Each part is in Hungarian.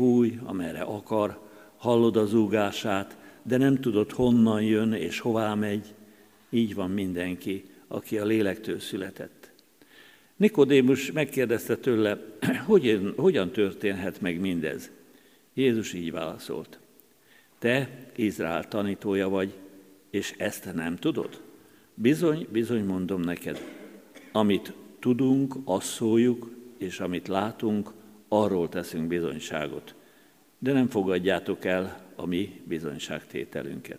fúj, amerre akar, hallod az úgását, de nem tudod honnan jön és hová megy. Így van mindenki, aki a lélektől született. Nikodémus megkérdezte tőle, hogyan, hogyan történhet meg mindez? Jézus így válaszolt. Te Izrael tanítója vagy, és ezt nem tudod? Bizony, bizony mondom neked, amit tudunk, azt szóljuk, és amit látunk, arról teszünk bizonyságot. De nem fogadjátok el a mi bizonyságtételünket.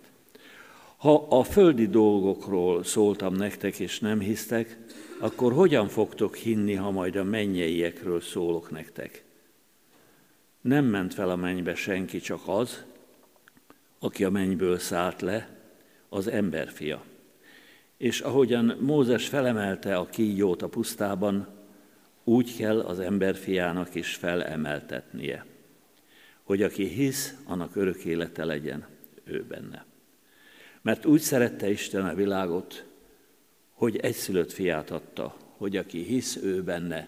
Ha a földi dolgokról szóltam nektek, és nem hisztek, akkor hogyan fogtok hinni, ha majd a mennyeiekről szólok nektek? Nem ment fel a mennybe senki, csak az, aki a mennyből szállt le, az emberfia. És ahogyan Mózes felemelte a kígyót a pusztában, úgy kell az emberfiának is felemeltetnie, hogy aki hisz, annak örök élete legyen ő benne. Mert úgy szerette Isten a világot, hogy egyszülött fiát adta, hogy aki hisz ő benne,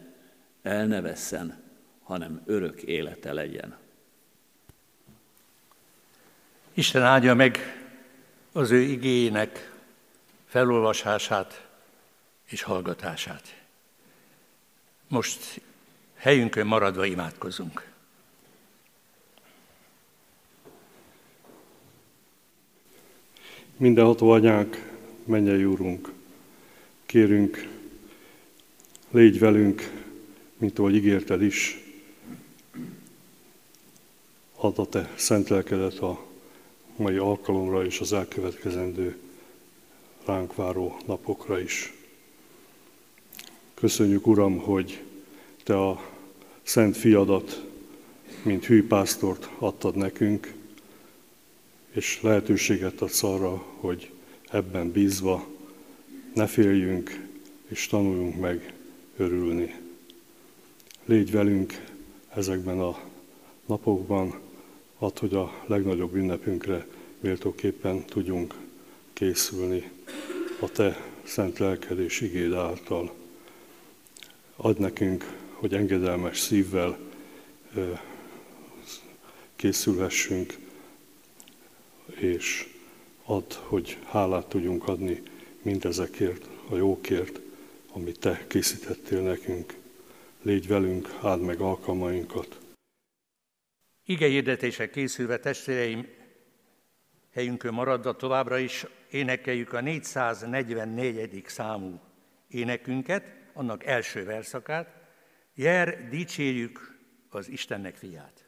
el ne vesszen, hanem örök élete legyen. Isten áldja meg az ő igényének felolvasását és hallgatását. Most helyünkön maradva imádkozunk. Mindenható anyánk, mennyei úrunk, kérünk, légy velünk, mint ahogy ígérted is, add a te szent lelkedet a mai alkalomra és az elkövetkezendő ránk váró napokra is. Köszönjük, Uram, hogy Te a Szent Fiadat, mint hűpásztort adtad nekünk, és lehetőséget adsz arra, hogy ebben bízva ne féljünk, és tanuljunk meg örülni. Légy velünk ezekben a napokban, add, hogy a legnagyobb ünnepünkre méltóképpen tudjunk készülni a Te szent lelked és igéd által. Add nekünk, hogy engedelmes szívvel készülhessünk, és add, hogy hálát tudjunk adni mindezekért, a jókért, amit Te készítettél nekünk. Légy velünk, áld meg alkalmainkat. Ige hirdetése készülve testvéreim, helyünkön maradva továbbra is énekeljük a 444. számú énekünket, annak első verszakát, Jer, dicsérjük az Istennek fiát.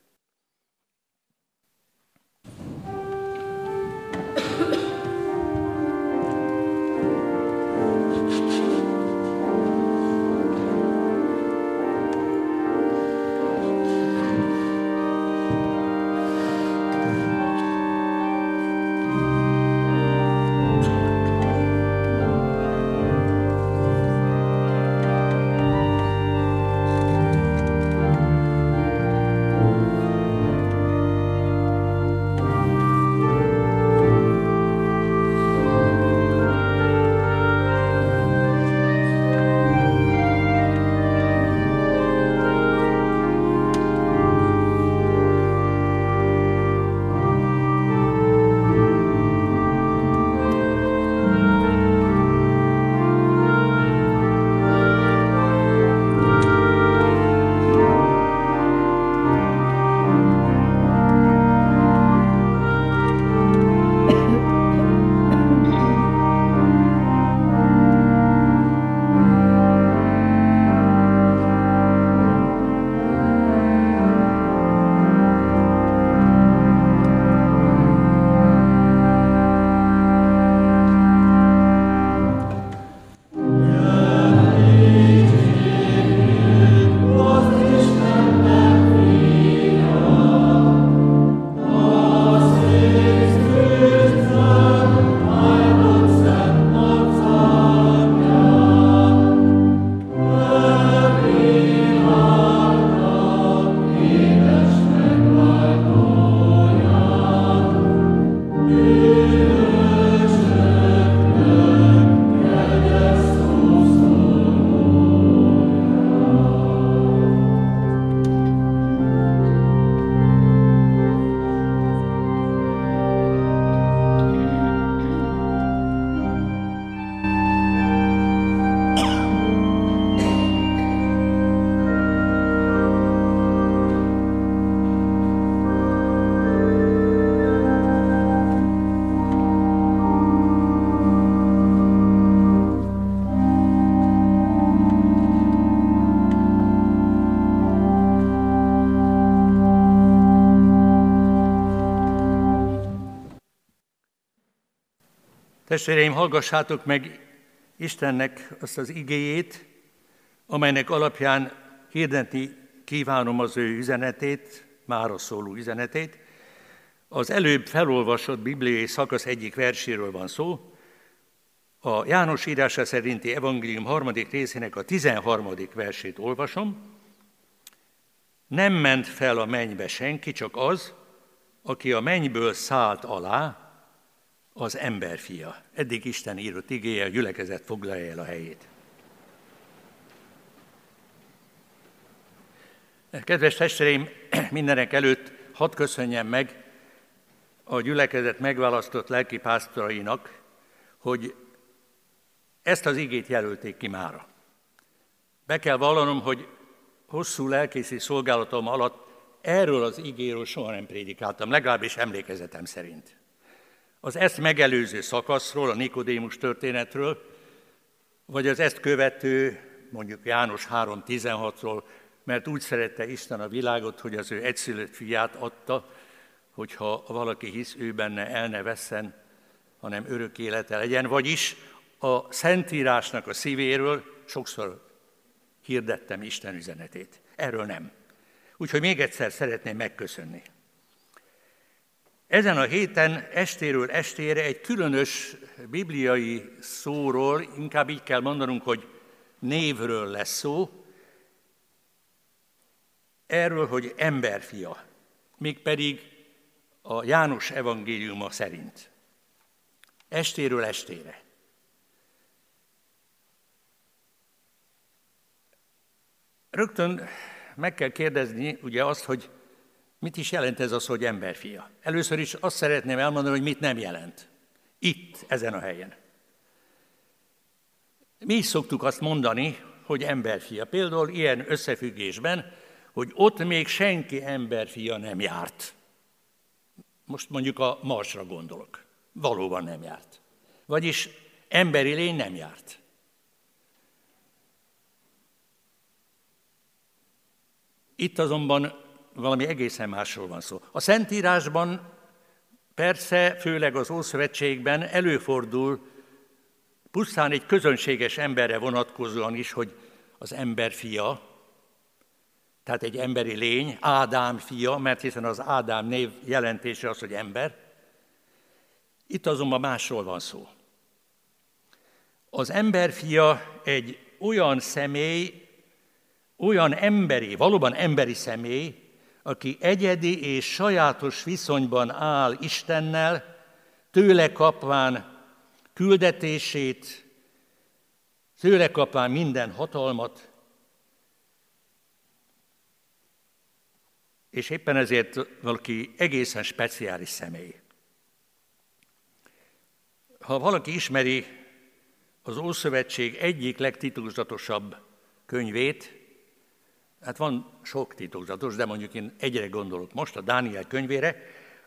Testvéreim, hallgassátok meg Istennek azt az igéjét, amelynek alapján hirdetni kívánom az ő üzenetét, mára szóló üzenetét. Az előbb felolvasott bibliai szakasz egyik verséről van szó, a János írása szerinti evangélium harmadik részének a 13. versét olvasom. Nem ment fel a mennybe senki, csak az, aki a mennyből szállt alá, az emberfia. Eddig Isten írott igéje, a gyülekezet foglalja el a helyét. Kedves testvéreim, mindenek előtt hadd köszönjem meg a gyülekezet megválasztott lelkipásztorainak, hogy ezt az igét jelölték ki mára. Be kell vallanom, hogy hosszú lelkészi szolgálatom alatt erről az igéről soha nem prédikáltam, legalábbis emlékezetem szerint. Az ezt megelőző szakaszról, a Nikodémus történetről, vagy az ezt követő, mondjuk János 3.16-ról, mert úgy szerette Isten a világot, hogy az ő egyszülött fiát adta, hogyha valaki hisz ő benne, el ne vesszen, hanem örök élete legyen. Vagyis a Szentírásnak a szívéről sokszor hirdettem Isten üzenetét. Erről nem. Úgyhogy még egyszer szeretném megköszönni. Ezen a héten estéről estére egy különös bibliai szóról, inkább így kell mondanunk, hogy névről lesz szó, erről, hogy emberfia, mégpedig a János evangéliuma szerint. Estéről estére. Rögtön meg kell kérdezni ugye azt, hogy mit is jelent ez az, hogy emberfia. Először is azt szeretném elmondani, hogy mit nem jelent. Itt, ezen a helyen. Mi is szoktuk azt mondani, hogy emberfia. Például ilyen összefüggésben, hogy ott még senki emberfia nem járt. Most mondjuk a Marsra gondolok. Valóban nem járt. Vagyis emberi lény nem járt. Itt azonban valami egészen másról van szó. A Szentírásban persze, főleg az Ószövetségben előfordul pusztán egy közönséges emberre vonatkozóan is, hogy az ember fia, tehát egy emberi lény, Ádám fia, mert hiszen az Ádám név jelentése az, hogy ember. Itt azonban másról van szó. Az ember fia egy olyan személy, olyan emberi, valóban emberi személy, aki egyedi és sajátos viszonyban áll Istennel, tőle kapván küldetését, tőle kapván minden hatalmat, és éppen ezért valaki egészen speciális személy. Ha valaki ismeri az Ószövetség egyik legtitulzatosabb könyvét, hát van sok titokzatos, de mondjuk én egyre gondolok most a Dániel könyvére,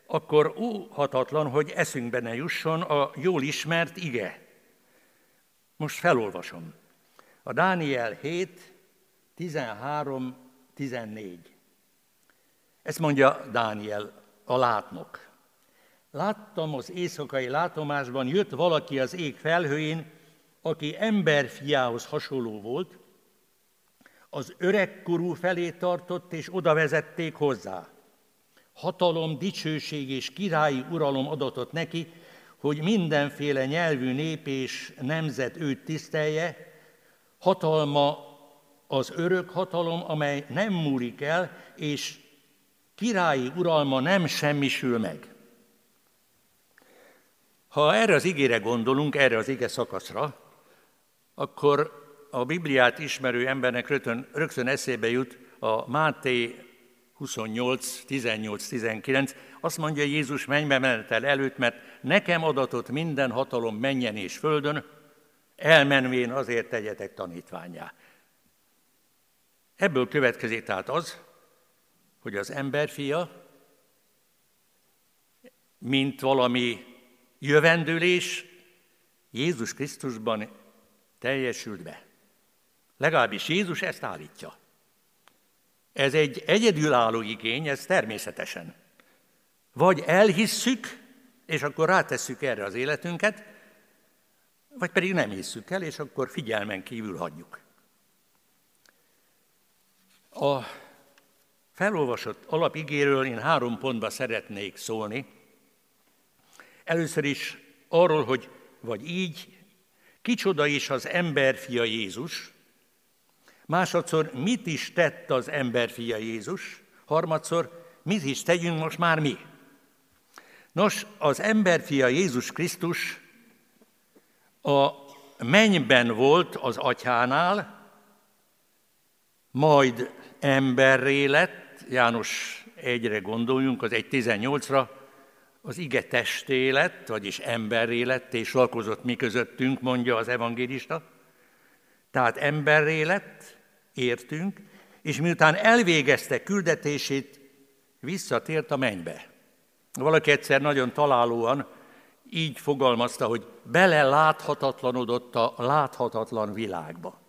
akkor óhatatlan, hogy eszünkbe ne jusson a jól ismert ige. Most felolvasom. A Dániel 7, 13, 14. Ezt mondja Dániel a látnok. Láttam az éjszakai látomásban, jött valaki az ég felhőjén, aki emberfiához hasonló volt, az öregkorú felé tartott, és oda vezették hozzá. Hatalom, dicsőség és királyi uralom adatot neki, hogy mindenféle nyelvű nép és nemzet őt tisztelje, hatalma az örök hatalom, amely nem múlik el, és királyi uralma nem semmisül meg. Ha erre az igére gondolunk, erre az ige szakaszra, akkor a Bibliát ismerő embernek rögtön, rögtön eszébe jut a Máté 28, 18, 19, azt mondja Jézus mennybe menetel előtt, mert nekem adatot minden hatalom menjen és földön, elmenvén azért tegyetek tanítványá. Ebből következik tehát az, hogy az emberfia, mint valami jövendőlés, Jézus Krisztusban teljesült be. Legalábbis Jézus ezt állítja. Ez egy egyedülálló igény, ez természetesen. Vagy elhisszük, és akkor rátesszük erre az életünket, vagy pedig nem hisszük el, és akkor figyelmen kívül hagyjuk. A felolvasott alapigéről én három pontba szeretnék szólni. Először is arról, hogy vagy így, kicsoda is az emberfia Jézus, másodszor mit is tett az emberfia Jézus, harmadszor mit is tegyünk most már mi. Nos, az emberfia Jézus Krisztus a mennyben volt az atyánál, majd emberré lett, János egyre gondoljunk, az 1.18-ra, az ige testé lett, vagyis emberré lett, és lakozott mi közöttünk, mondja az evangélista. Tehát emberré lett, értünk, és miután elvégezte küldetését, visszatért a mennybe. Valaki egyszer nagyon találóan így fogalmazta, hogy bele láthatatlanodott a láthatatlan világba.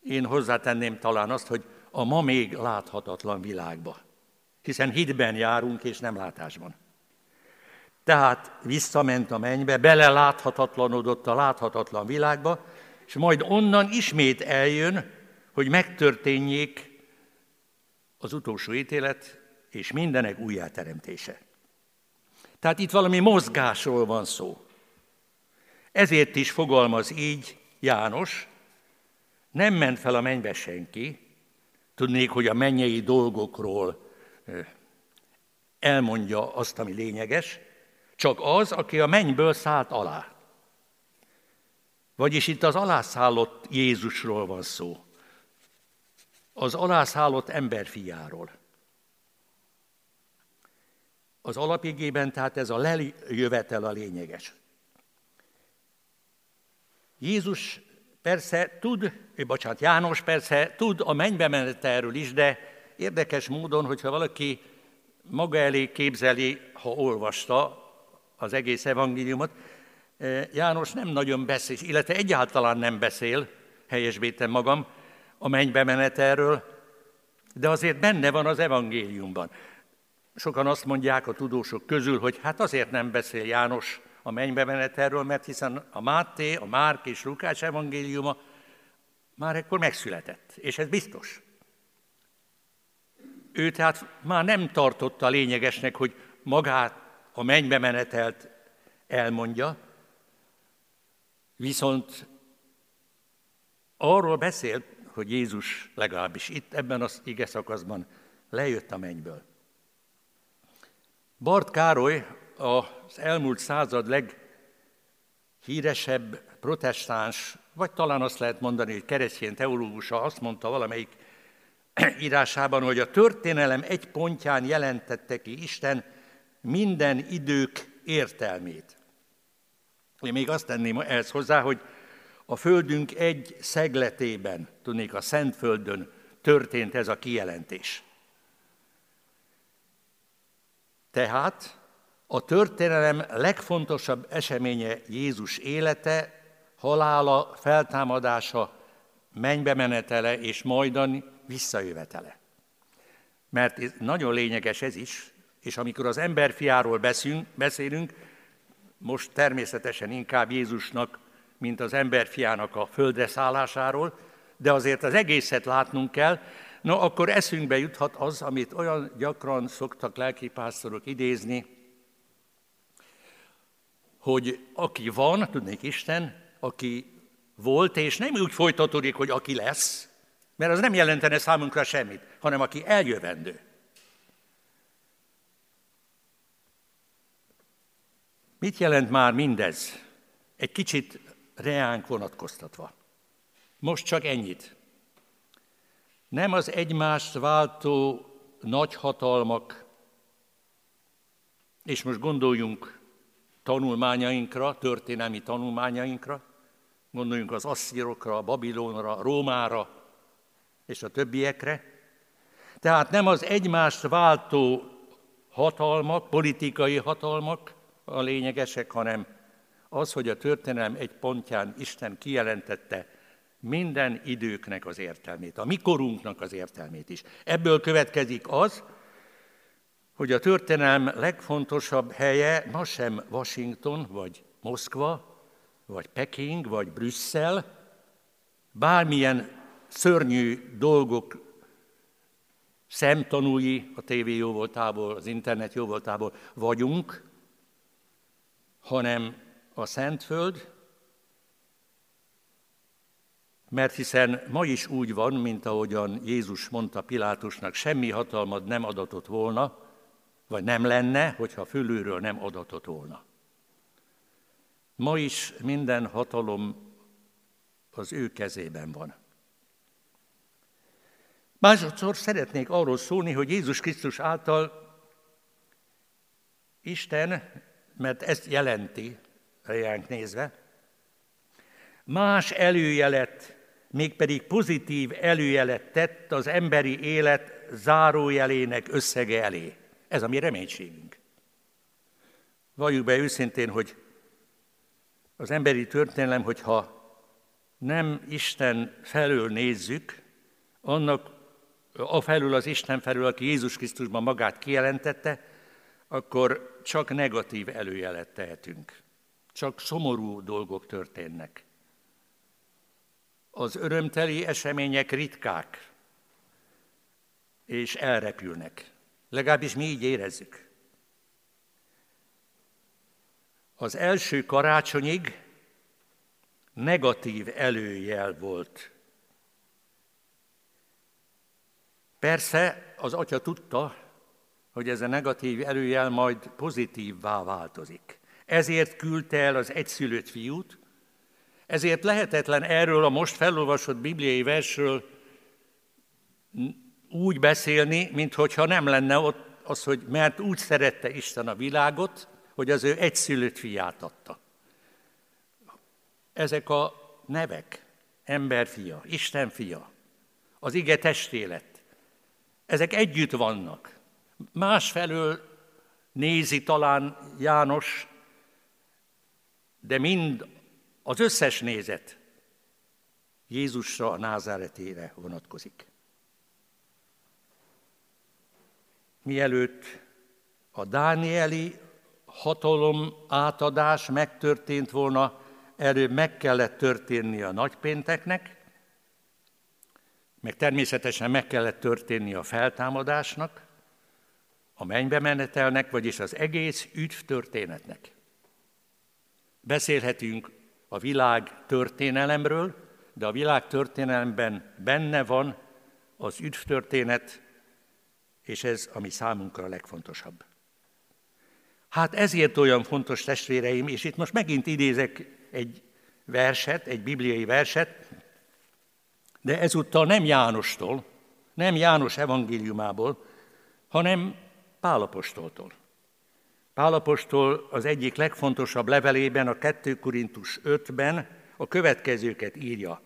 Én hozzátenném talán azt, hogy a ma még láthatatlan világba. Hiszen hitben járunk, és nem látásban. Tehát visszament a mennybe, bele láthatatlanodott a láthatatlan világba, és majd onnan ismét eljön, hogy megtörténjék az utolsó ítélet és mindenek újjáteremtése. Tehát itt valami mozgásról van szó. Ezért is fogalmaz így János, nem ment fel a mennybe senki, tudnék, hogy a mennyei dolgokról elmondja azt, ami lényeges, csak az, aki a mennyből szállt alá. Vagyis itt az alászállott Jézusról van szó. Az alászállott emberfiáról. Az alapigében tehát ez a lejövetel a lényeges. Jézus persze tud, bocsánat, János persze tud a mennybe menetelről is, de érdekes módon, hogyha valaki maga elé képzeli, ha olvasta az egész evangéliumot, János nem nagyon beszél, illetve egyáltalán nem beszél, helyesbítem magam, a mennybe menetelről, de azért benne van az evangéliumban. Sokan azt mondják a tudósok közül, hogy hát azért nem beszél János a mennybe menetelről, mert hiszen a Máté, a Márk és Lukács evangéliuma már ekkor megszületett, és ez biztos. Ő tehát már nem tartotta lényegesnek, hogy magát a mennybe menetelt elmondja, viszont arról beszélt, hogy Jézus legalábbis itt ebben az ige szakaszban lejött a mennyből. Bart Károly az elmúlt század leghíresebb protestáns, vagy talán azt lehet mondani, hogy keresztény teológusa azt mondta valamelyik írásában, hogy a történelem egy pontján jelentette ki Isten minden idők értelmét. Én még azt tenném ehhez hozzá, hogy a Földünk egy szegletében, tudnék a Szentföldön történt ez a kijelentés. Tehát a történelem legfontosabb eseménye Jézus élete, halála, feltámadása, mennybe menetele és majdan visszajövetele. Mert nagyon lényeges ez is, és amikor az emberfiáról beszünk, beszélünk, most természetesen inkább Jézusnak, mint az emberfiának a földre szállásáról, de azért az egészet látnunk kell, no akkor eszünkbe juthat az, amit olyan gyakran szoktak lelkipásztorok idézni, hogy aki van, tudnék Isten, aki volt, és nem úgy folytatódik, hogy aki lesz, mert az nem jelentene számunkra semmit, hanem aki eljövendő. Mit jelent már mindez? Egy kicsit reánk vonatkoztatva. Most csak ennyit. Nem az egymást váltó nagyhatalmak, és most gondoljunk tanulmányainkra, történelmi tanulmányainkra, gondoljunk az asszírokra, a Babilonra, Rómára és a többiekre. Tehát nem az egymást váltó hatalmak, politikai hatalmak a lényegesek, hanem az, hogy a történelem egy pontján Isten kijelentette minden időknek az értelmét, a mikorunknak az értelmét is. Ebből következik az, hogy a történelem legfontosabb helye ma sem Washington vagy Moszkva, vagy Peking, vagy Brüsszel, bármilyen szörnyű dolgok szemtanúi a tévé jóvoltából, az internet jóvoltából vagyunk, hanem a Szentföld, mert hiszen ma is úgy van, mint ahogyan Jézus mondta Pilátusnak, semmi hatalmad nem adatott volna, vagy nem lenne, hogyha fölülről nem adatott volna. Ma is minden hatalom az ő kezében van. Másodszor szeretnék arról szólni, hogy Jézus Krisztus által Isten, mert ezt jelenti, rejánk nézve, más előjelet, mégpedig pozitív előjelet tett az emberi élet zárójelének összege elé. Ez a mi reménységünk. Valljuk be őszintén, hogy az emberi történelem, hogyha nem Isten felől nézzük, annak a felül az Isten felül, aki Jézus Krisztusban magát kijelentette, akkor csak negatív előjelet tehetünk. Csak szomorú dolgok történnek. Az örömteli események ritkák, és elrepülnek. Legalábbis mi így érezzük. Az első karácsonyig negatív előjel volt. Persze az atya tudta, hogy ez a negatív előjel majd pozitívvá változik. Ezért küldte el az egyszülött fiút, ezért lehetetlen erről a most felolvasott bibliai versről úgy beszélni, mintha nem lenne ott az, hogy mert úgy szerette Isten a világot, hogy az ő egyszülött fiát adta. Ezek a nevek, emberfia, Isten fia, az ige testélet, ezek együtt vannak. Másfelől nézi talán János, de mind az összes nézet Jézusra, a názáretére vonatkozik. Mielőtt a Dánieli hatalom átadás megtörtént volna, előbb meg kellett történni a nagypénteknek, meg természetesen meg kellett történni a feltámadásnak, a mennybe menetelnek, vagyis az egész üdv történetnek. Beszélhetünk a világ történelemről, de a világ történelemben benne van az üdv történet, és ez, ami számunkra a legfontosabb. Hát ezért olyan fontos testvéreim, és itt most megint idézek egy verset, egy bibliai verset, de ezúttal nem Jánostól, nem János evangéliumából, hanem Pálapostoltól. Pálapostól az egyik legfontosabb levelében, a 2 Korintus 5-ben a következőket írja.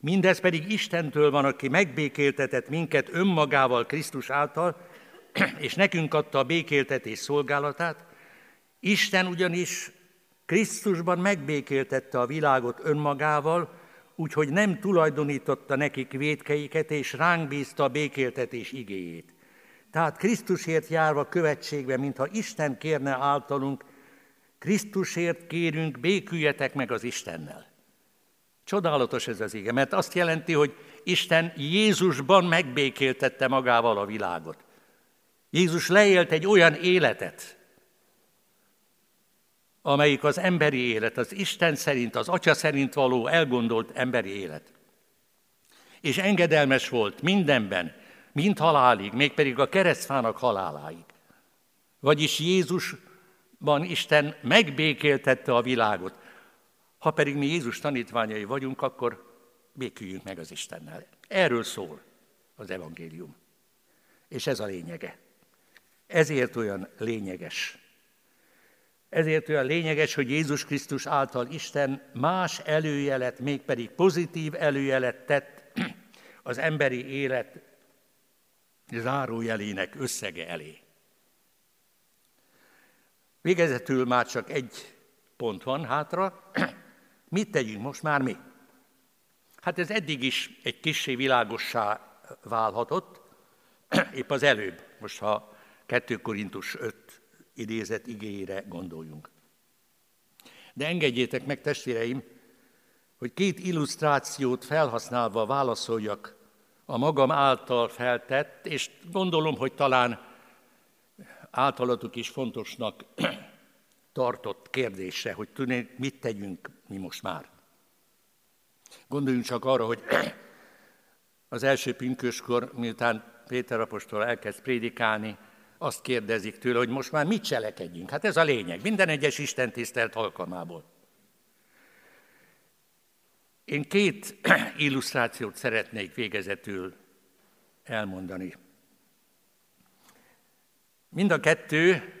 Mindez pedig Istentől van, aki megbékéltetett minket önmagával Krisztus által, és nekünk adta a békéltetés szolgálatát, Isten ugyanis Krisztusban megbékéltette a világot önmagával, úgyhogy nem tulajdonította nekik védkeiket, és ránk bízta a békéltetés igéjét. Tehát Krisztusért járva követségbe, mintha Isten kérne általunk, Krisztusért kérünk, béküljetek meg az Istennel. Csodálatos ez az ige, mert azt jelenti, hogy Isten Jézusban megbékéltette magával a világot. Jézus leélt egy olyan életet, amelyik az emberi élet, az Isten szerint, az Atya szerint való elgondolt emberi élet. És engedelmes volt mindenben, mint halálig, mégpedig a keresztfának haláláig. Vagyis Jézusban Isten megbékéltette a világot. Ha pedig mi Jézus tanítványai vagyunk, akkor béküljünk meg az Istennel. Erről szól az evangélium. És ez a lényege. Ezért olyan lényeges ezért olyan lényeges, hogy Jézus Krisztus által Isten más előjelet, mégpedig pozitív előjelet tett az emberi élet zárójelének összege elé. Végezetül már csak egy pont van hátra. Mit tegyünk most már mi? Hát ez eddig is egy kissé világossá válhatott, épp az előbb, most ha 2 Korintus 5 idézett igényére gondoljunk. De engedjétek meg, testvéreim, hogy két illusztrációt felhasználva válaszoljak a magam által feltett, és gondolom, hogy talán általatuk is fontosnak tartott kérdésre, hogy tudnék, mit tegyünk mi most már. Gondoljunk csak arra, hogy az első pünköskor, miután Péter apostol elkezd prédikálni, azt kérdezik tőle, hogy most már mit cselekedjünk. Hát ez a lényeg, minden egyes Isten tisztelt alkalmából. Én két illusztrációt szeretnék végezetül elmondani. Mind a kettő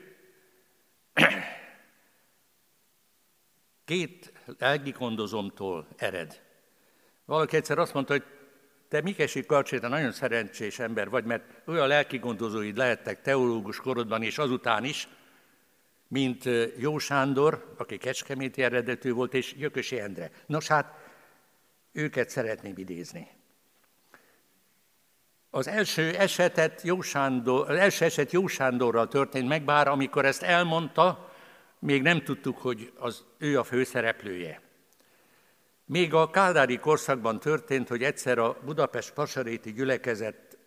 két lelkikondozomtól ered. Valaki egyszer azt mondta, hogy te Mikesi Karcsé, te nagyon szerencsés ember vagy, mert olyan lelkigondozóid lehettek teológus korodban és azután is, mint Jó Sándor, aki kecskeméti eredetű volt, és Jökösi Endre. Nos hát, őket szeretném idézni. Az első, esetet Jó Sándor, az első eset Jó Sándorral történt meg, bár amikor ezt elmondta, még nem tudtuk, hogy az ő a főszereplője. Még a kádári korszakban történt, hogy egyszer a Budapest Pasaréti gyülekezet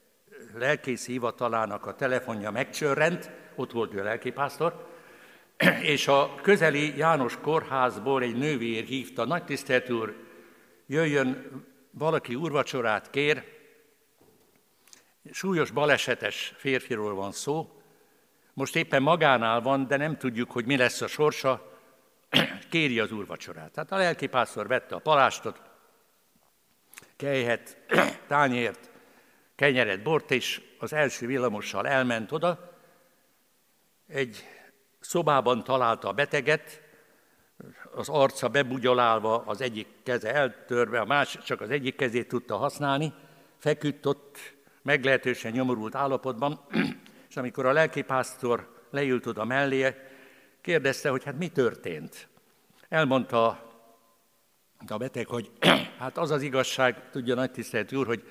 lelkész hivatalának a telefonja megcsörrent, ott volt ő a lelkipásztor, és a közeli János kórházból egy nővér hívta, nagy tisztelt úr, jöjjön, valaki urvacsorát kér, súlyos balesetes férfiról van szó, most éppen magánál van, de nem tudjuk, hogy mi lesz a sorsa, kéri az úrvacsorát. Tehát a lelkipásztor vette a palástot, kejhet, tányért, kenyeret, bort, és az első villamossal elment oda. Egy szobában találta a beteget, az arca bebugyolálva, az egyik keze eltörve, a másik csak az egyik kezét tudta használni, feküdt ott meglehetősen nyomorult állapotban, és amikor a lelkipásztor leült oda mellé, kérdezte, hogy hát mi történt. Elmondta a beteg, hogy hát az az igazság, tudja nagy tisztelt úr, hogy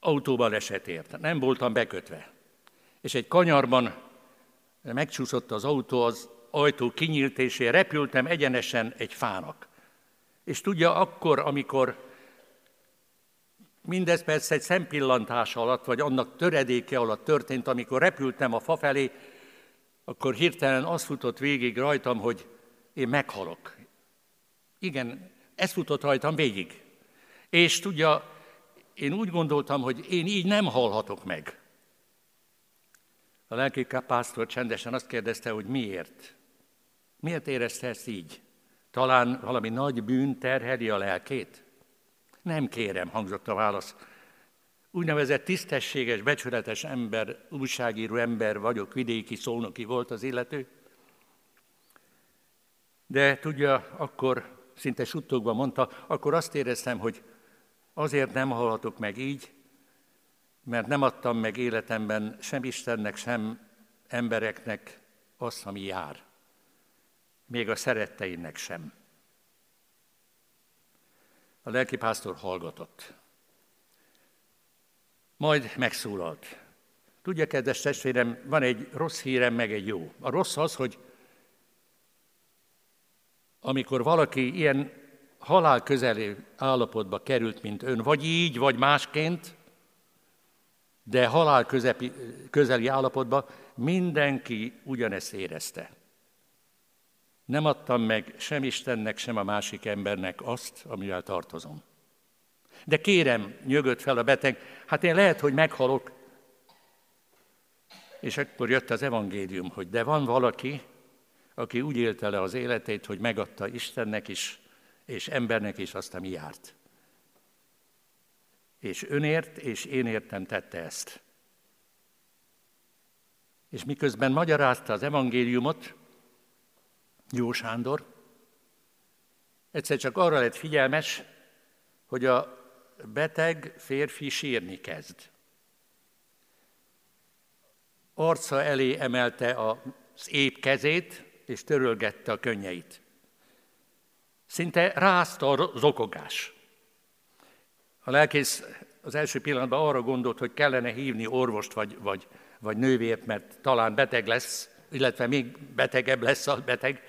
autóban esetért. Nem voltam bekötve. És egy kanyarban megcsúszott az autó, az ajtó kinyílt, és én repültem egyenesen egy fának. És tudja, akkor, amikor mindez persze egy szempillantás alatt, vagy annak töredéke alatt történt, amikor repültem a fa felé, akkor hirtelen az futott végig rajtam, hogy én meghalok. Igen, ez futott rajtam végig. És tudja, én úgy gondoltam, hogy én így nem halhatok meg. A lelki pásztor csendesen azt kérdezte, hogy miért. Miért érezte ezt így? Talán valami nagy bűn terheli a lelkét? Nem kérem, hangzott a válasz. Úgynevezett tisztességes, becsületes ember, újságíró ember vagyok, vidéki szónoki volt az illető. De tudja, akkor szinte suttogva mondta, akkor azt éreztem, hogy azért nem hallhatok meg így, mert nem adtam meg életemben sem Istennek, sem embereknek azt, ami jár. Még a szeretteinek sem. A lelkipásztor hallgatott. Majd megszólalt. Tudja, kedves testvérem, van egy rossz hírem, meg egy jó. A rossz az, hogy amikor valaki ilyen halál közeli állapotba került, mint ön, vagy így, vagy másként, de halál közepi, közeli állapotba, mindenki ugyanezt érezte. Nem adtam meg sem Istennek, sem a másik embernek azt, amivel tartozom. De kérem, nyögött fel a beteg, hát én lehet, hogy meghalok. És akkor jött az evangélium, hogy de van valaki, aki úgy élte le az életét, hogy megadta Istennek is, és embernek is azt, ami járt. És önért, és én értem tette ezt. És miközben magyarázta az evangéliumot, Jó Sándor, egyszer csak arra lett figyelmes, hogy a beteg férfi sírni kezd. Arca elé emelte az épp kezét, és törölgette a könnyeit. Szinte rázta a zokogás. A lelkész az első pillanatban arra gondolt, hogy kellene hívni orvost vagy, vagy, vagy nővért, mert talán beteg lesz, illetve még betegebb lesz a beteg,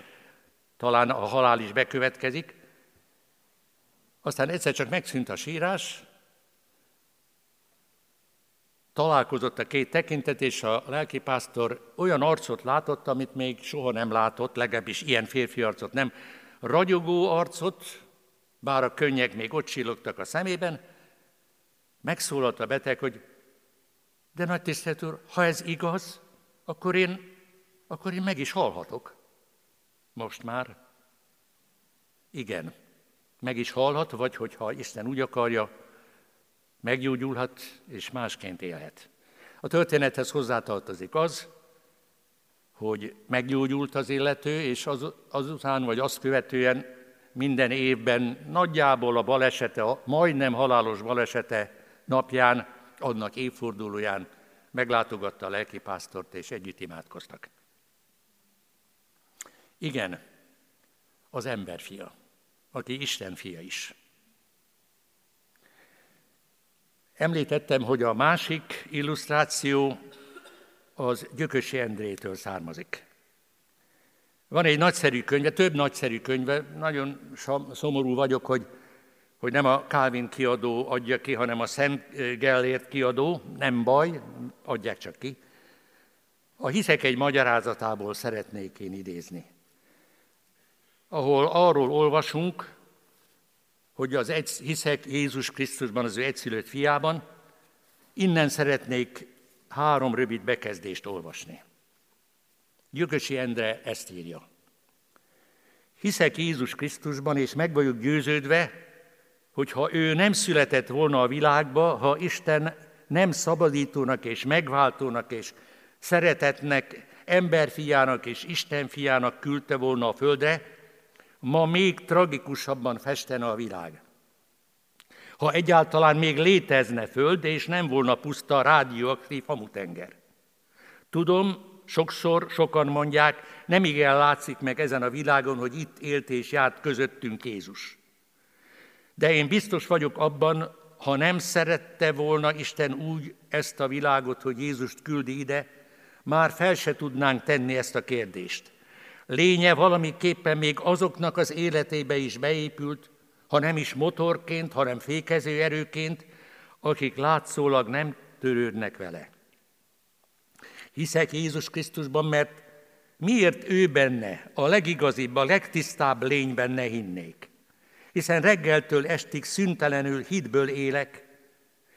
talán a halál is bekövetkezik. Aztán egyszer csak megszűnt a sírás, találkozott a két tekintet, és a lelkipásztor olyan arcot látott, amit még soha nem látott, legalábbis ilyen férfi arcot nem. Ragyogó arcot, bár a könnyek még ott csillogtak a szemében, megszólalt a beteg, hogy de nagy tisztelt úr, ha ez igaz, akkor én, akkor én meg is halhatok. Most már? Igen, meg is halhat, vagy hogyha Isten úgy akarja, meggyógyulhat és másként élhet. A történethez hozzátartozik az, hogy meggyógyult az illető, és az, azután vagy azt követően minden évben nagyjából a balesete, a majdnem halálos balesete napján, annak évfordulóján meglátogatta a lelkipásztort, és együtt imádkoztak. Igen, az ember fia, aki Isten fia is. Említettem, hogy a másik illusztráció az Gyökösi Endrétől származik. Van egy nagyszerű könyve, több nagyszerű könyve, nagyon szomorú vagyok, hogy, hogy nem a Calvin kiadó adja ki, hanem a Szent Gellért kiadó, nem baj, adják csak ki. A hiszek egy magyarázatából szeretnék én idézni, ahol arról olvasunk, hogy az egy, hiszek Jézus Krisztusban, az ő egyszülött fiában, innen szeretnék három rövid bekezdést olvasni. Gyökösi Endre ezt írja. Hiszek Jézus Krisztusban, és meg vagyok győződve, hogy ha ő nem született volna a világba, ha Isten nem szabadítónak és megváltónak és szeretetnek, emberfiának és Istenfiának küldte volna a földre, ma még tragikusabban festene a világ. Ha egyáltalán még létezne föld, és nem volna puszta rádióaktív hamutenger. Tudom, sokszor sokan mondják, nem igen látszik meg ezen a világon, hogy itt élt és járt közöttünk Jézus. De én biztos vagyok abban, ha nem szerette volna Isten úgy ezt a világot, hogy Jézust küldi ide, már fel se tudnánk tenni ezt a kérdést lénye valamiképpen még azoknak az életébe is beépült, ha nem is motorként, hanem fékező erőként, akik látszólag nem törődnek vele. Hiszek Jézus Krisztusban, mert miért ő benne, a legigazibb, a legtisztább lény benne hinnék? Hiszen reggeltől estig szüntelenül hitből élek,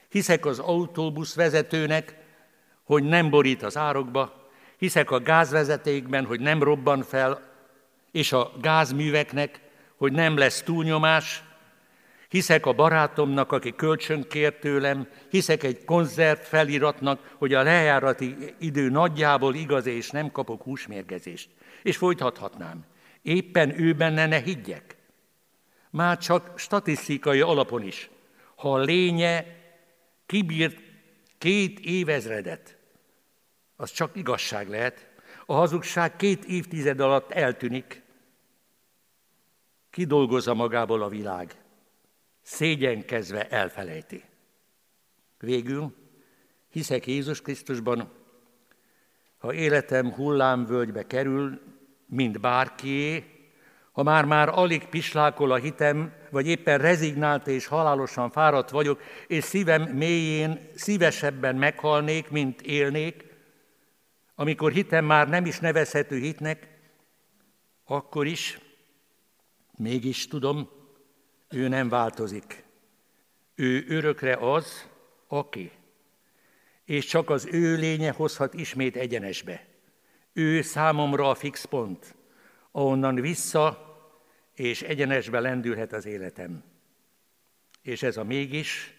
hiszek az autóbusz vezetőnek, hogy nem borít az árokba, hiszek a gázvezetékben, hogy nem robban fel, és a gázműveknek, hogy nem lesz túlnyomás, hiszek a barátomnak, aki kölcsön kér tőlem, hiszek egy konzerv feliratnak, hogy a lejárati idő nagyjából igaz, és nem kapok húsmérgezést. És folytathatnám. Éppen ő benne ne higgyek. Már csak statisztikai alapon is. Ha a lénye kibírt két évezredet, az csak igazság lehet. A hazugság két évtized alatt eltűnik, kidolgozza magából a világ, szégyenkezve elfelejti. Végül hiszek Jézus Krisztusban, ha életem hullámvölgybe kerül, mint bárkié, ha már-már alig pislákol a hitem, vagy éppen rezignált és halálosan fáradt vagyok, és szívem mélyén szívesebben meghalnék, mint élnék, amikor hitem már nem is nevezhető hitnek, akkor is, mégis tudom, ő nem változik. Ő örökre az, aki. És csak az ő lénye hozhat ismét egyenesbe. Ő számomra a fix pont, ahonnan vissza és egyenesbe lendülhet az életem. És ez a mégis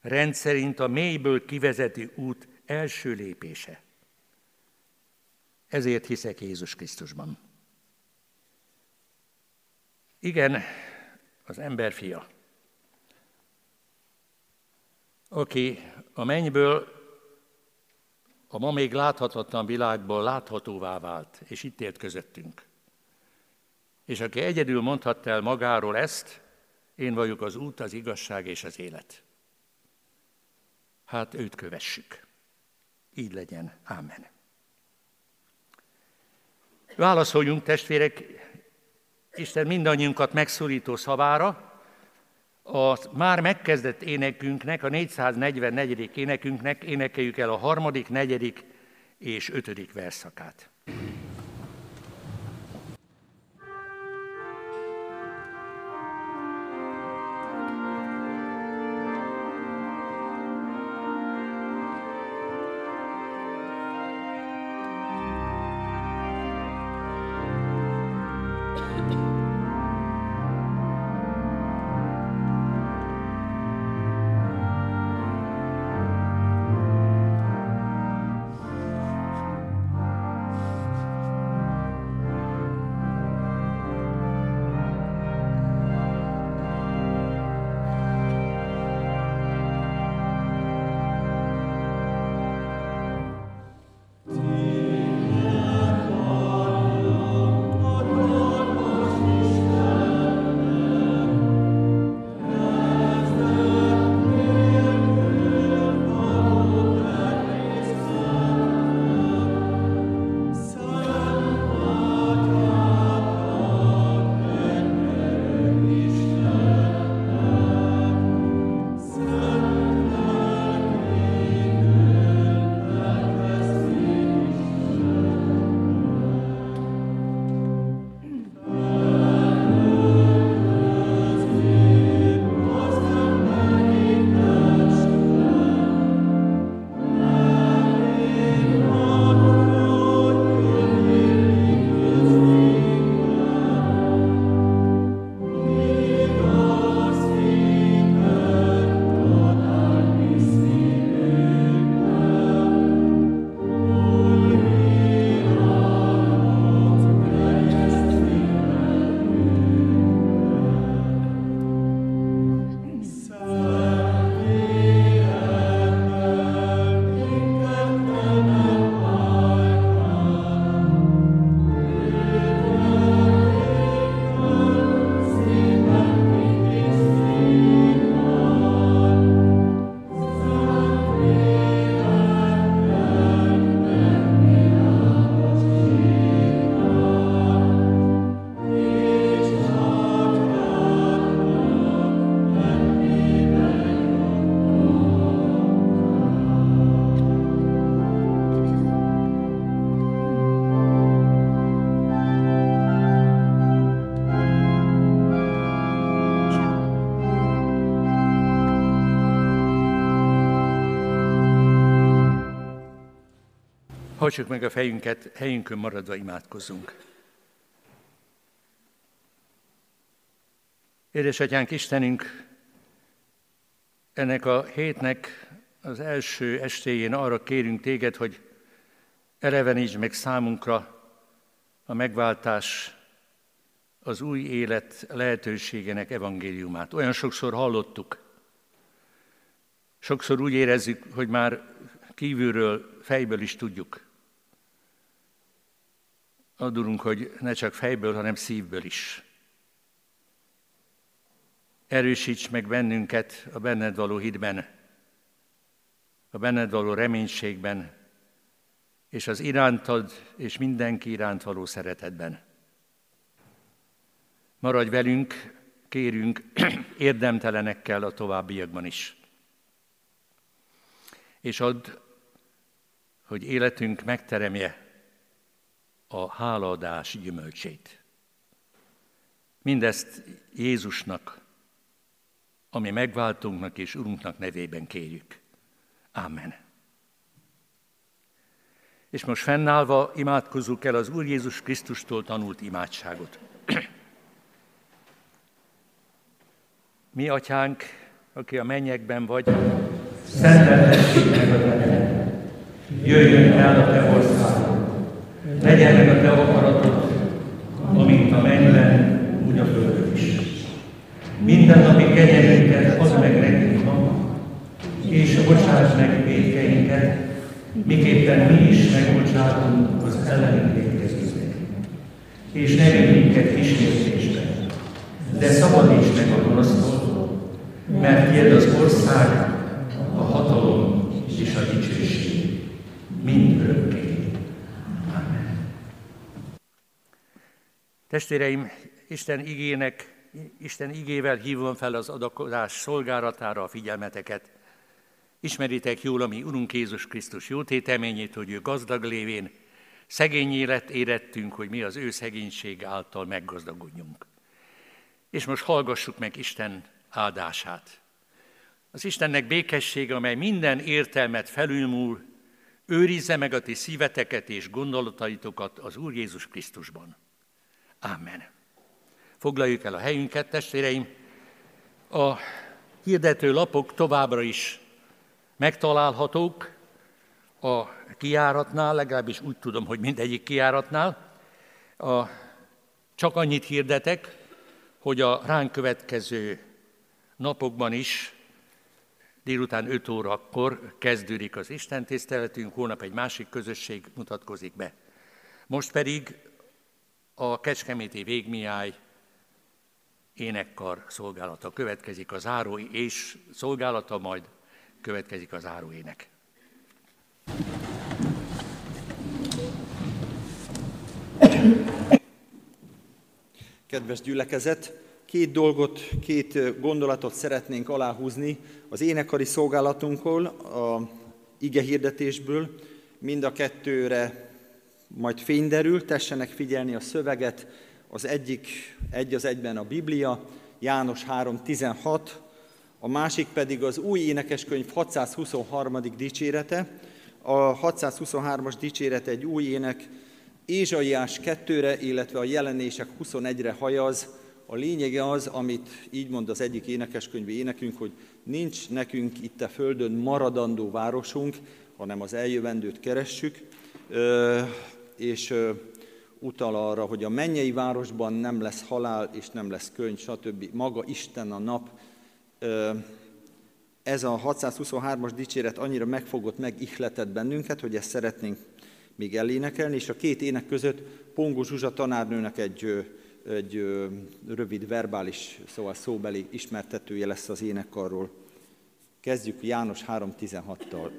rendszerint a mélyből kivezető út első lépése. Ezért hiszek Jézus Krisztusban. Igen, az ember fia, aki a mennyből a ma még láthatatlan világból láthatóvá vált, és itt élt közöttünk. És aki egyedül mondhatta el magáról ezt, én vagyok az út, az igazság és az élet. Hát őt kövessük. Így legyen. Ámen. Válaszoljunk, testvérek, Isten mindannyiunkat megszólító szavára, a már megkezdett énekünknek, a 444. énekünknek énekeljük el a harmadik, negyedik és ötödik verszakát. Hajtsuk meg a fejünket, helyünkön maradva imádkozzunk. Édesatyánk Istenünk, ennek a hétnek az első estéjén arra kérünk téged, hogy elevenítsd meg számunkra a megváltás, az új élet lehetőségének evangéliumát. Olyan sokszor hallottuk, sokszor úgy érezzük, hogy már kívülről, fejből is tudjuk. Adulunk, hogy ne csak fejből, hanem szívből is. Erősíts meg bennünket a benned való hitben, a benned való reménységben, és az irántad és mindenki iránt való szeretetben. Maradj velünk, kérünk, érdemtelenekkel a továbbiakban is. És add, hogy életünk megteremje a hálaadás gyümölcsét. Mindezt Jézusnak, ami megváltunknak és Urunknak nevében kérjük. Amen. És most fennállva imádkozzuk el az Úr Jézus Krisztustól tanult imádságot. Mi, Atyánk, aki a mennyekben vagy, szenteltessék meg a te Jöjjön el a te országod, legyen meg a te akaratod, amint a mennyben, úgy a földön is. Minden napi kenyerünket add meg nekünk ma, és bocsáss meg védkeinket, miképpen mi is megbocsátunk az ellenünk védkezőknek. És ne vigy minket kísértésbe, de szabadíts meg a gonosztól, mert tiéd az ország, a hatalom és a dicsőség mind örökké. Testvéreim, Isten igének, Isten igével hívom fel az adakozás szolgálatára a figyelmeteket. Ismeritek jól a mi Urunk Jézus Krisztus jótéteményét, hogy ő gazdag lévén szegény élet érettünk, hogy mi az ő szegénység által meggazdagodjunk. És most hallgassuk meg Isten áldását. Az Istennek békessége, amely minden értelmet felülmúl, őrizze meg a ti szíveteket és gondolataitokat az Úr Jézus Krisztusban. Amen. Foglaljuk el a helyünket, testvéreim. A hirdető lapok továbbra is megtalálhatók a kiáratnál, legalábbis úgy tudom, hogy mindegyik kiáratnál. A, csak annyit hirdetek, hogy a ránk következő napokban is délután 5 órakor kezdődik az Isten tiszteletünk, holnap egy másik közösség mutatkozik be. Most pedig a Kecskeméti Végmiáj énekkar szolgálata következik a záró és szolgálata, majd következik a záró ének. Kedves gyülekezet, két dolgot, két gondolatot szeretnénk aláhúzni az énekari szolgálatunkról, a ige hirdetésből. Mind a kettőre majd fény derül, tessenek figyelni a szöveget. Az egyik egy az egyben a Biblia, János 3.16, a másik pedig az új énekeskönyv 623. dicsérete. A 623-as dicséret egy új ének, Ézsaiás 2-re, illetve a jelenések 21-re hajaz, a lényege az, amit így mond az egyik énekeskönyvi énekünk, hogy nincs nekünk itt a földön maradandó városunk, hanem az eljövendőt keressük, és utal arra, hogy a mennyei városban nem lesz halál, és nem lesz könyv, stb. Maga Isten a nap. Ez a 623-as dicséret annyira megfogott, megihletett bennünket, hogy ezt szeretnénk még elénekelni, és a két ének között Pongó Zsuzsa tanárnőnek egy egy rövid verbális, szóval szóbeli ismertetője lesz az énekarról. Kezdjük János 3.16-tal.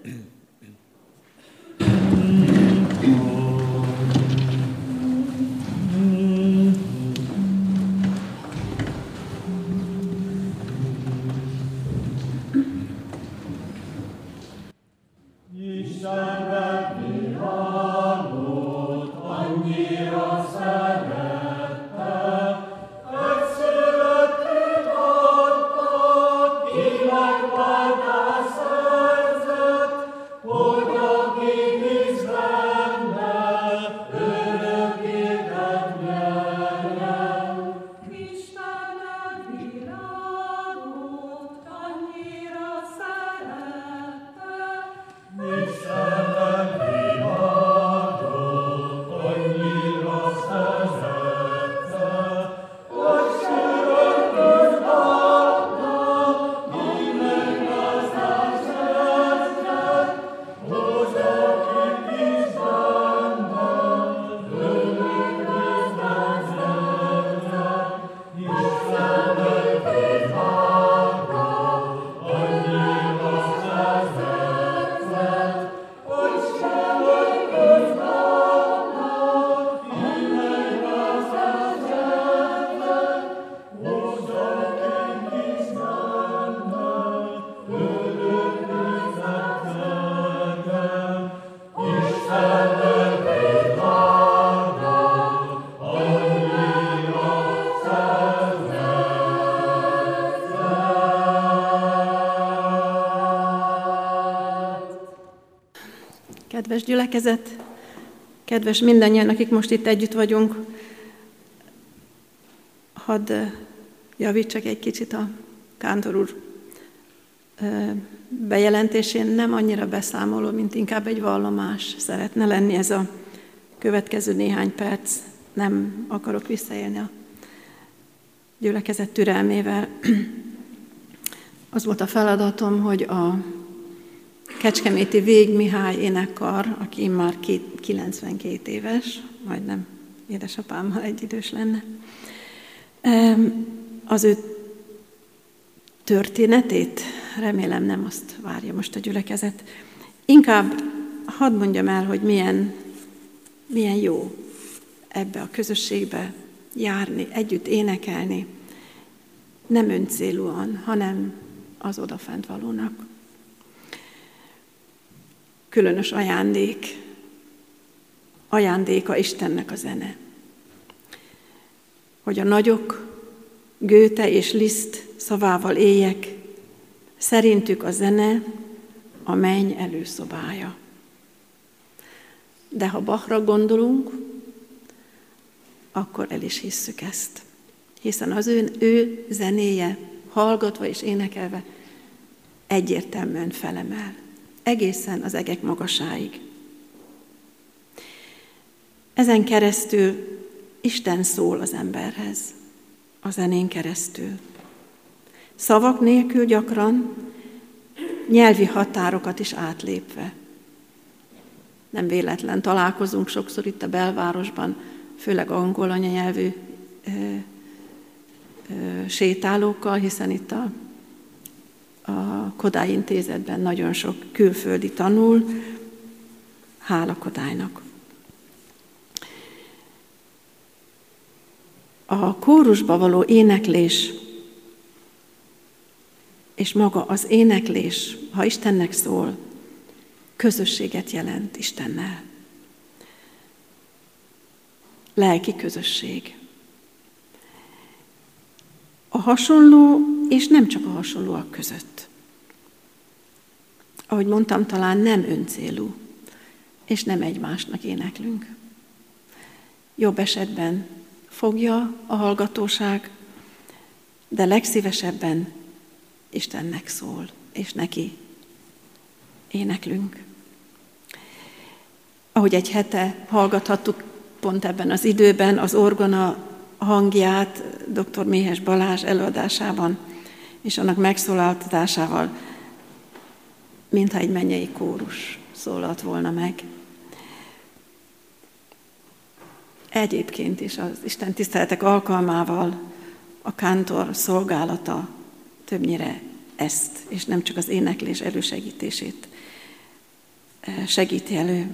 Kedves gyülekezet, kedves mindannyian, akik most itt együtt vagyunk, hadd javítsak egy kicsit a Kántor úr bejelentésén. Nem annyira beszámoló, mint inkább egy vallomás szeretne lenni ez a következő néhány perc. Nem akarok visszaélni a gyülekezet türelmével. Az volt a feladatom, hogy a Kecskeméti Vég Mihály énekkar, aki már két, 92 éves, majdnem édesapámmal egy idős lenne, az ő történetét, remélem nem azt várja most a gyülekezet, inkább hadd mondjam el, hogy milyen, milyen jó ebbe a közösségbe járni, együtt énekelni, nem öncélúan, hanem az odafent valónak. Különös ajándék, ajándéka Istennek a zene. Hogy a nagyok, Gőte és Liszt szavával éljek, szerintük a zene a menny előszobája. De ha Bachra gondolunk, akkor el is hisszük ezt. Hiszen az ő, ő zenéje, hallgatva és énekelve, egyértelműen felemel, egészen az egek magasáig. Ezen keresztül Isten szól az emberhez, a zenén keresztül. Szavak nélkül gyakran, nyelvi határokat is átlépve. Nem véletlen találkozunk sokszor itt a belvárosban, főleg angol anyanyelvű ö, ö, sétálókkal, hiszen itt a, a Kodály intézetben nagyon sok külföldi tanul, hála Kodálynak. A kórusba való éneklés és maga az éneklés, ha Istennek szól, közösséget jelent Istennel. Lelki közösség. A hasonló, és nem csak a hasonlóak között. Ahogy mondtam, talán nem öncélú, és nem egymásnak éneklünk. Jobb esetben fogja a hallgatóság, de legszívesebben Istennek szól, és neki éneklünk. Ahogy egy hete hallgathattuk pont ebben az időben az orgona hangját dr. Méhes Balázs előadásában, és annak megszólaltatásával, mintha egy mennyei kórus szólalt volna meg. Egyébként is az Isten tiszteletek alkalmával a kántor szolgálata többnyire ezt, és nem csak az éneklés elősegítését eh, segíti elő.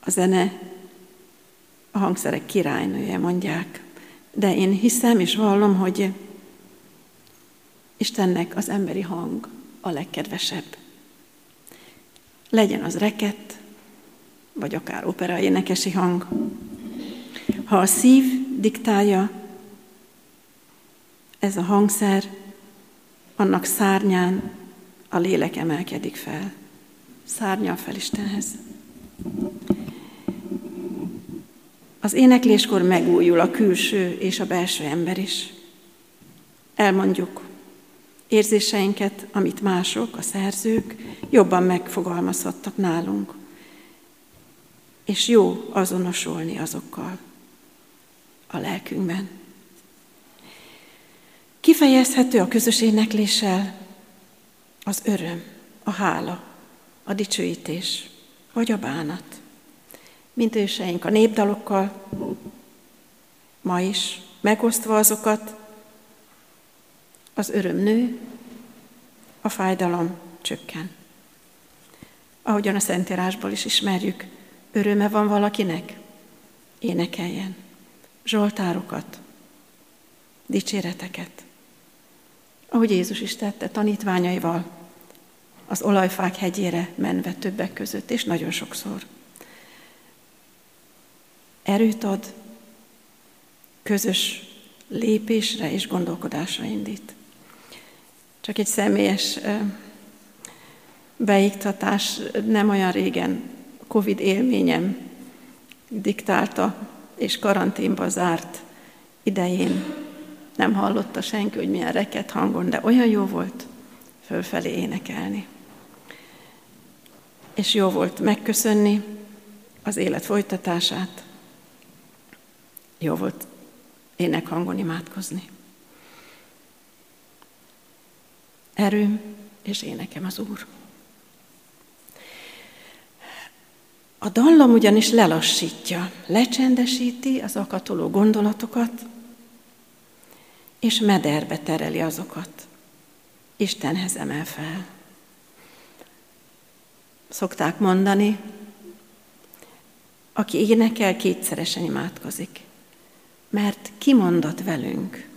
A zene a hangszerek királynője, mondják. De én hiszem és vallom, hogy Istennek az emberi hang a legkedvesebb. Legyen az reket, vagy akár opera énekesi hang. Ha a szív diktálja, ez a hangszer, annak szárnyán a lélek emelkedik fel. Szárnyal fel Istenhez. Az énekléskor megújul a külső és a belső ember is. Elmondjuk érzéseinket, amit mások, a szerzők jobban megfogalmazhattak nálunk. És jó azonosulni azokkal a lelkünkben. Kifejezhető a közös énekléssel az öröm, a hála, a dicsőítés, vagy a bánat. Mint őseink a népdalokkal, ma is, megosztva azokat, az öröm nő, a fájdalom csökken. Ahogyan a Szentírásból is ismerjük, öröme van valakinek, énekeljen. Zsoltárokat, dicséreteket ahogy Jézus is tette tanítványaival, az olajfák hegyére menve többek között, és nagyon sokszor. Erőt ad, közös lépésre és gondolkodásra indít. Csak egy személyes beiktatás nem olyan régen Covid élményem diktálta és karanténba zárt idején nem hallotta senki, hogy milyen reket hangon, de olyan jó volt fölfelé énekelni. És jó volt megköszönni az élet folytatását. Jó volt énekhangon imádkozni. Erőm és énekem az Úr. A dallam ugyanis lelassítja, lecsendesíti az akatoló gondolatokat, és mederbe tereli azokat. Istenhez emel fel. Szokták mondani, aki énekel, kétszeresen imádkozik. Mert kimondott velünk,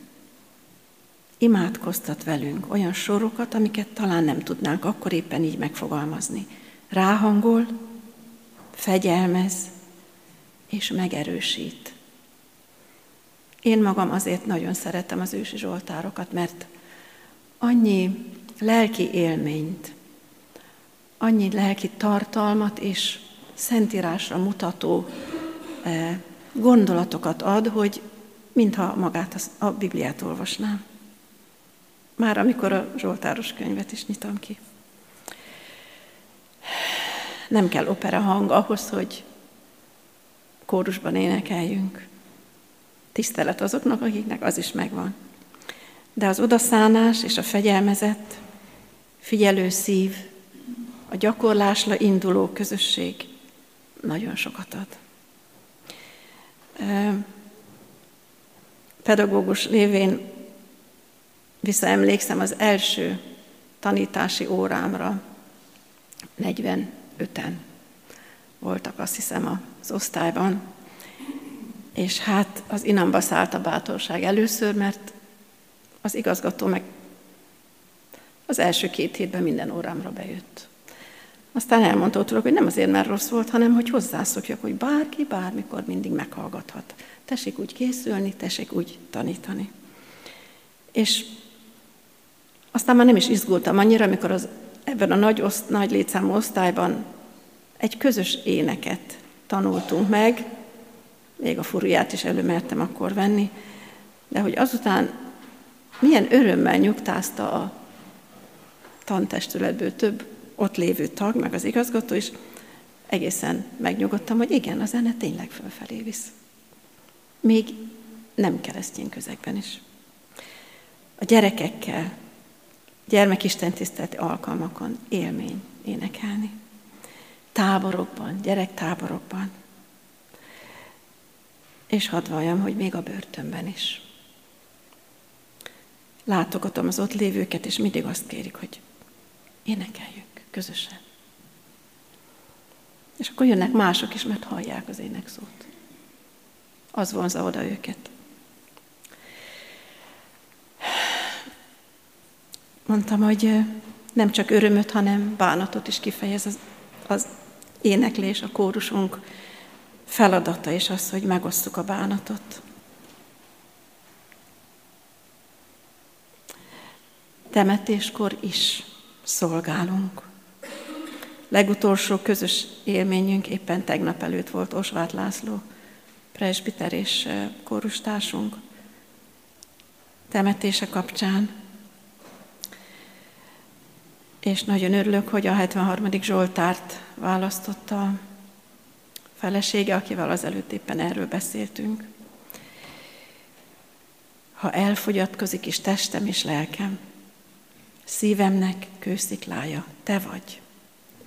imádkoztat velünk olyan sorokat, amiket talán nem tudnánk akkor éppen így megfogalmazni. Ráhangol, fegyelmez és megerősít. Én magam azért nagyon szeretem az ősi zsoltárokat, mert annyi lelki élményt, annyi lelki tartalmat és szentírásra mutató eh, gondolatokat ad, hogy mintha magát a Bibliát olvasnám. Már amikor a Zsoltáros könyvet is nyitom ki. Nem kell opera hang ahhoz, hogy kórusban énekeljünk. Tisztelet azoknak, akiknek az is megvan. De az odaszánás és a fegyelmezett, figyelő szív, a gyakorlásra induló közösség nagyon sokat ad. Pedagógus lévén visszaemlékszem az első tanítási órámra, 45-en voltak azt hiszem az osztályban, és hát az inamba szállt a bátorság először, mert az igazgató meg az első két hétben minden órámra bejött. Aztán elmondta tudok, hogy nem azért, mert rossz volt, hanem hogy hozzászokjak, hogy bárki bármikor mindig meghallgathat. Tessék úgy készülni, tessék úgy tanítani. És aztán már nem is izgultam annyira, amikor az, ebben a nagy, oszt, nagy létszámú osztályban egy közös éneket tanultunk meg, még a furuját is előmertem akkor venni, de hogy azután milyen örömmel nyugtázta a tantestületből több ott lévő tag, meg az igazgató is, egészen megnyugodtam, hogy igen, a zene tényleg fölfelé visz. Még nem keresztény közegben is. A gyerekekkel, gyermekistentiszteleti alkalmakon élmény énekelni. Táborokban, gyerektáborokban. És hadd valljam, hogy még a börtönben is. Látogatom az ott lévőket, és mindig azt kérik, hogy énekeljük közösen. És akkor jönnek mások is, mert hallják az énekszót. Az vonza oda őket. Mondtam, hogy nem csak örömöt, hanem bánatot is kifejez az, az éneklés, a kórusunk feladata, és az, hogy megosszuk a bánatot. Temetéskor is szolgálunk. Legutolsó közös élményünk éppen tegnap előtt volt Osvát László, presbiter és kórustársunk temetése kapcsán. És nagyon örülök, hogy a 73. Zsoltárt választotta a felesége, akivel azelőtt éppen erről beszéltünk. Ha elfogyatkozik is testem és lelkem, szívemnek kősziklája, te vagy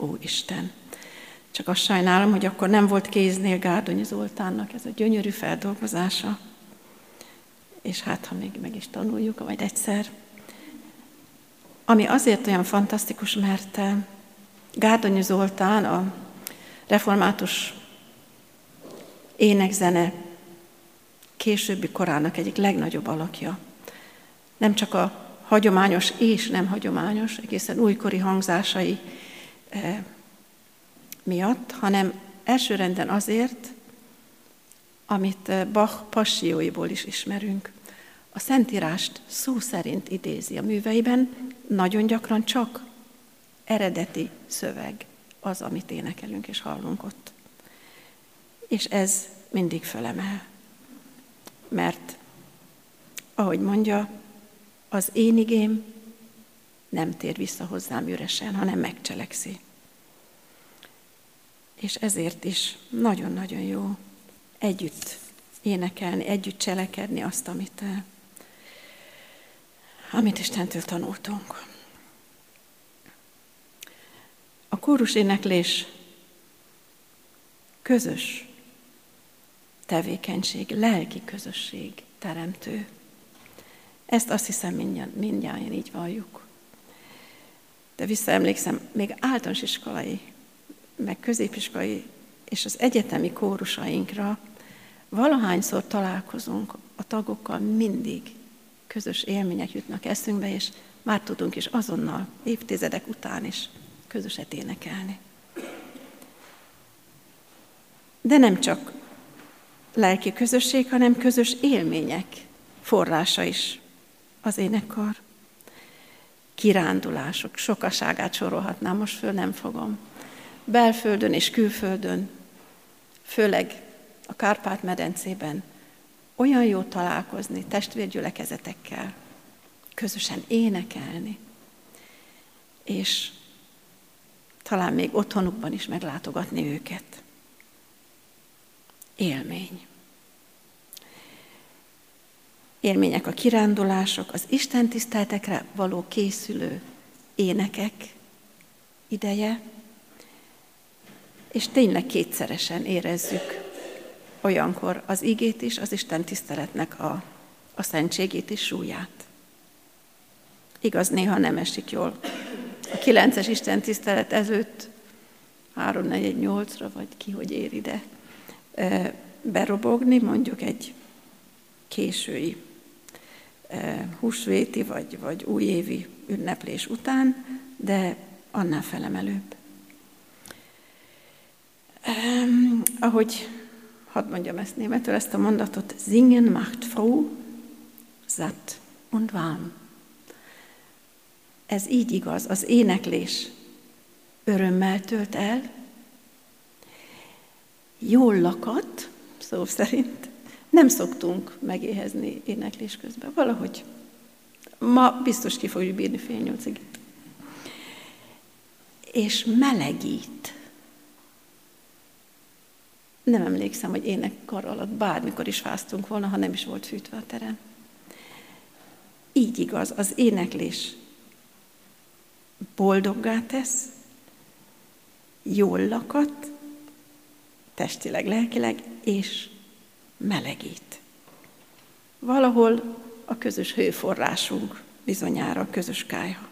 ó Isten. Csak azt sajnálom, hogy akkor nem volt kéznél Gárdonyi Zoltánnak ez a gyönyörű feldolgozása. És hát, ha még meg is tanuljuk, majd egyszer. Ami azért olyan fantasztikus, mert eh, Gárdonyi Zoltán a református énekzene későbbi korának egyik legnagyobb alakja. Nem csak a hagyományos és nem hagyományos, egészen újkori hangzásai miatt, hanem elsőrenden azért, amit Bach passióiból is ismerünk. A Szentírást szó szerint idézi a műveiben, nagyon gyakran csak eredeti szöveg az, amit énekelünk és hallunk ott. És ez mindig felemel. Mert, ahogy mondja, az én igém nem tér vissza hozzám üresen, hanem megcselekszi. És ezért is nagyon-nagyon jó együtt énekelni, együtt cselekedni azt, amit, eh, amit Istentől tanultunk. A kórus éneklés közös tevékenység, lelki közösség teremtő. Ezt azt hiszem mindjárt, mindjárt így valljuk. De visszaemlékszem, még általános iskolai, meg középiskolai és az egyetemi kórusainkra valahányszor találkozunk a tagokkal, mindig közös élmények jutnak eszünkbe, és már tudunk is azonnal, évtizedek után is közöset énekelni. De nem csak lelki közösség, hanem közös élmények forrása is az énekkar. Kirándulások, sokaságát sorolhatnám, most föl nem fogom. Belföldön és külföldön, főleg a Kárpát-medencében olyan jó találkozni testvérgyülekezetekkel, közösen énekelni, és talán még otthonukban is meglátogatni őket. Élmény. Élmények a kirándulások, az Isten tiszteltekre való készülő énekek ideje, és tényleg kétszeresen érezzük olyankor az igét is, az Isten tiszteletnek a, a szentségét is súlyát. Igaz, néha nem esik jól. A kilences Isten tisztelet előtt, 3 4 8 ra vagy ki, hogy ér ide, berobogni, mondjuk egy késői húsvéti vagy, vagy újévi ünneplés után, de annál felemelőbb. Um, ahogy, hadd mondjam ezt németül, ezt a mondatot, singen macht froh, satt und warm. Ez így igaz, az éneklés örömmel tölt el, jól lakat, szó szerint, nem szoktunk megéhezni éneklés közben. Valahogy ma biztos ki fogjuk bírni fél nyolcig. És melegít. Nem emlékszem, hogy énekkar alatt bármikor is fáztunk volna, ha nem is volt fűtve a terem. Így igaz, az éneklés boldoggá tesz, jól lakat, testileg, lelkileg, és melegít. Valahol a közös hőforrásunk bizonyára a közös kája.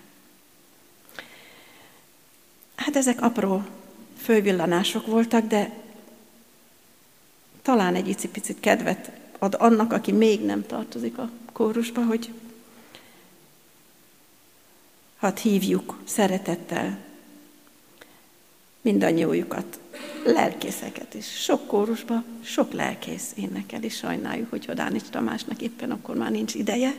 Hát ezek apró fölvillanások voltak, de talán egy icipicit kedvet ad annak, aki még nem tartozik a kórusba, hogy hadd hívjuk szeretettel mindannyiójukat, lelkészeket is. Sok kórusba, sok lelkész énekel, és sajnáljuk, hogy Hodánics Tamásnak éppen akkor már nincs ideje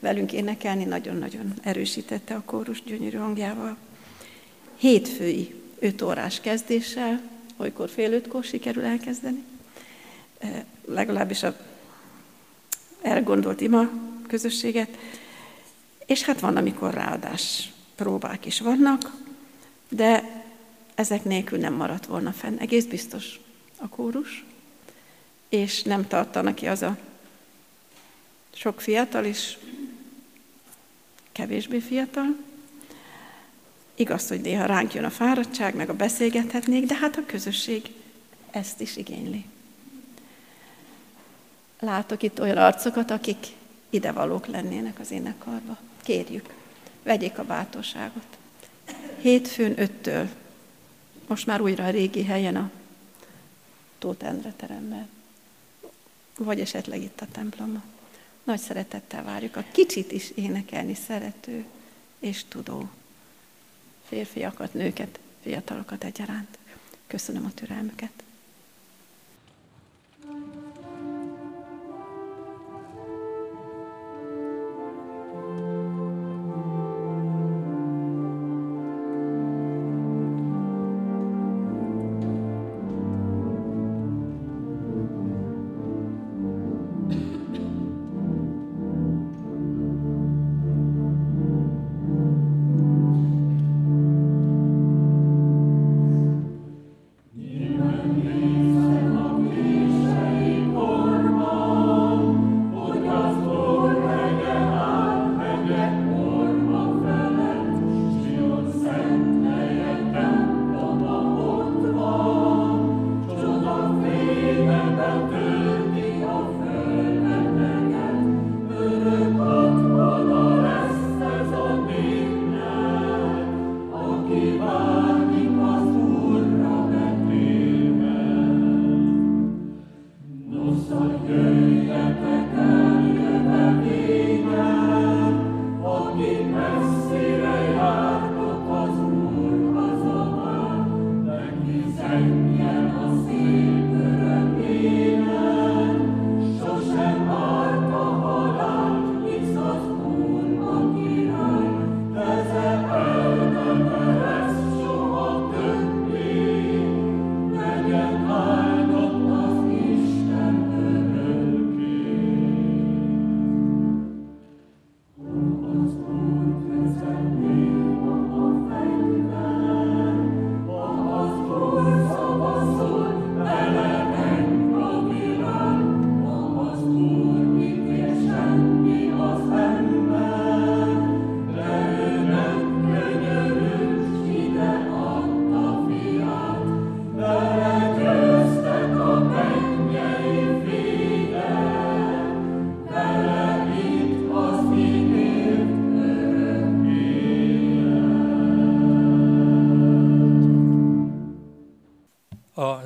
velünk énekelni, nagyon-nagyon erősítette a kórus gyönyörű hangjával. Hétfői, öt órás kezdéssel, olykor fél ötkor sikerül elkezdeni, legalábbis a elgondolt ima közösséget, és hát van, amikor ráadás próbák is vannak, de ezek nélkül nem maradt volna fenn. Egész biztos a kórus, és nem tartana ki az a sok fiatal is, kevésbé fiatal. Igaz, hogy néha ránk jön a fáradtság, meg a beszélgethetnék, de hát a közösség ezt is igényli. Látok itt olyan arcokat, akik idevalók lennének az énekarba. Kérjük, vegyék a bátorságot. Hétfőn öttől most már újra a régi helyen a Tóth Endre teremben. Vagy esetleg itt a templomban. Nagy szeretettel várjuk a kicsit is énekelni szerető és tudó férfiakat, nőket, fiatalokat egyaránt. Köszönöm a türelmüket.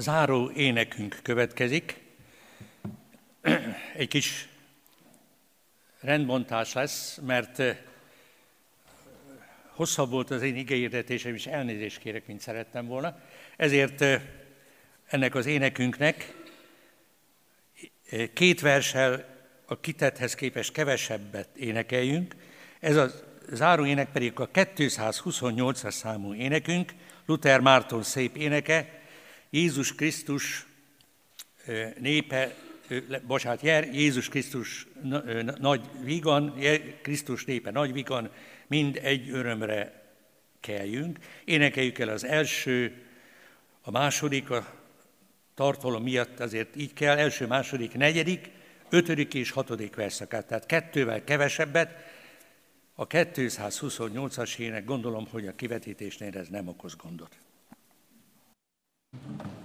Záró énekünk következik. Egy kis rendbontás lesz, mert hosszabb volt az én igehirdetésem, és elnézést kérek, mint szerettem volna. Ezért ennek az énekünknek két versel a kitethez képest kevesebbet énekeljünk. Ez a záró ének pedig a 228-as számú énekünk, Luther Márton szép éneke, Jézus Krisztus népe, bocsánat, Jézus Krisztus nagy vigan, Krisztus népe nagy vigan, mind egy örömre keljünk. Énekeljük el az első, a második, a tartalom miatt azért így kell, első, második, negyedik, ötödik és hatodik verszakát, tehát kettővel kevesebbet. A 228-as ének gondolom, hogy a kivetítésnél ez nem okoz gondot. Thank you.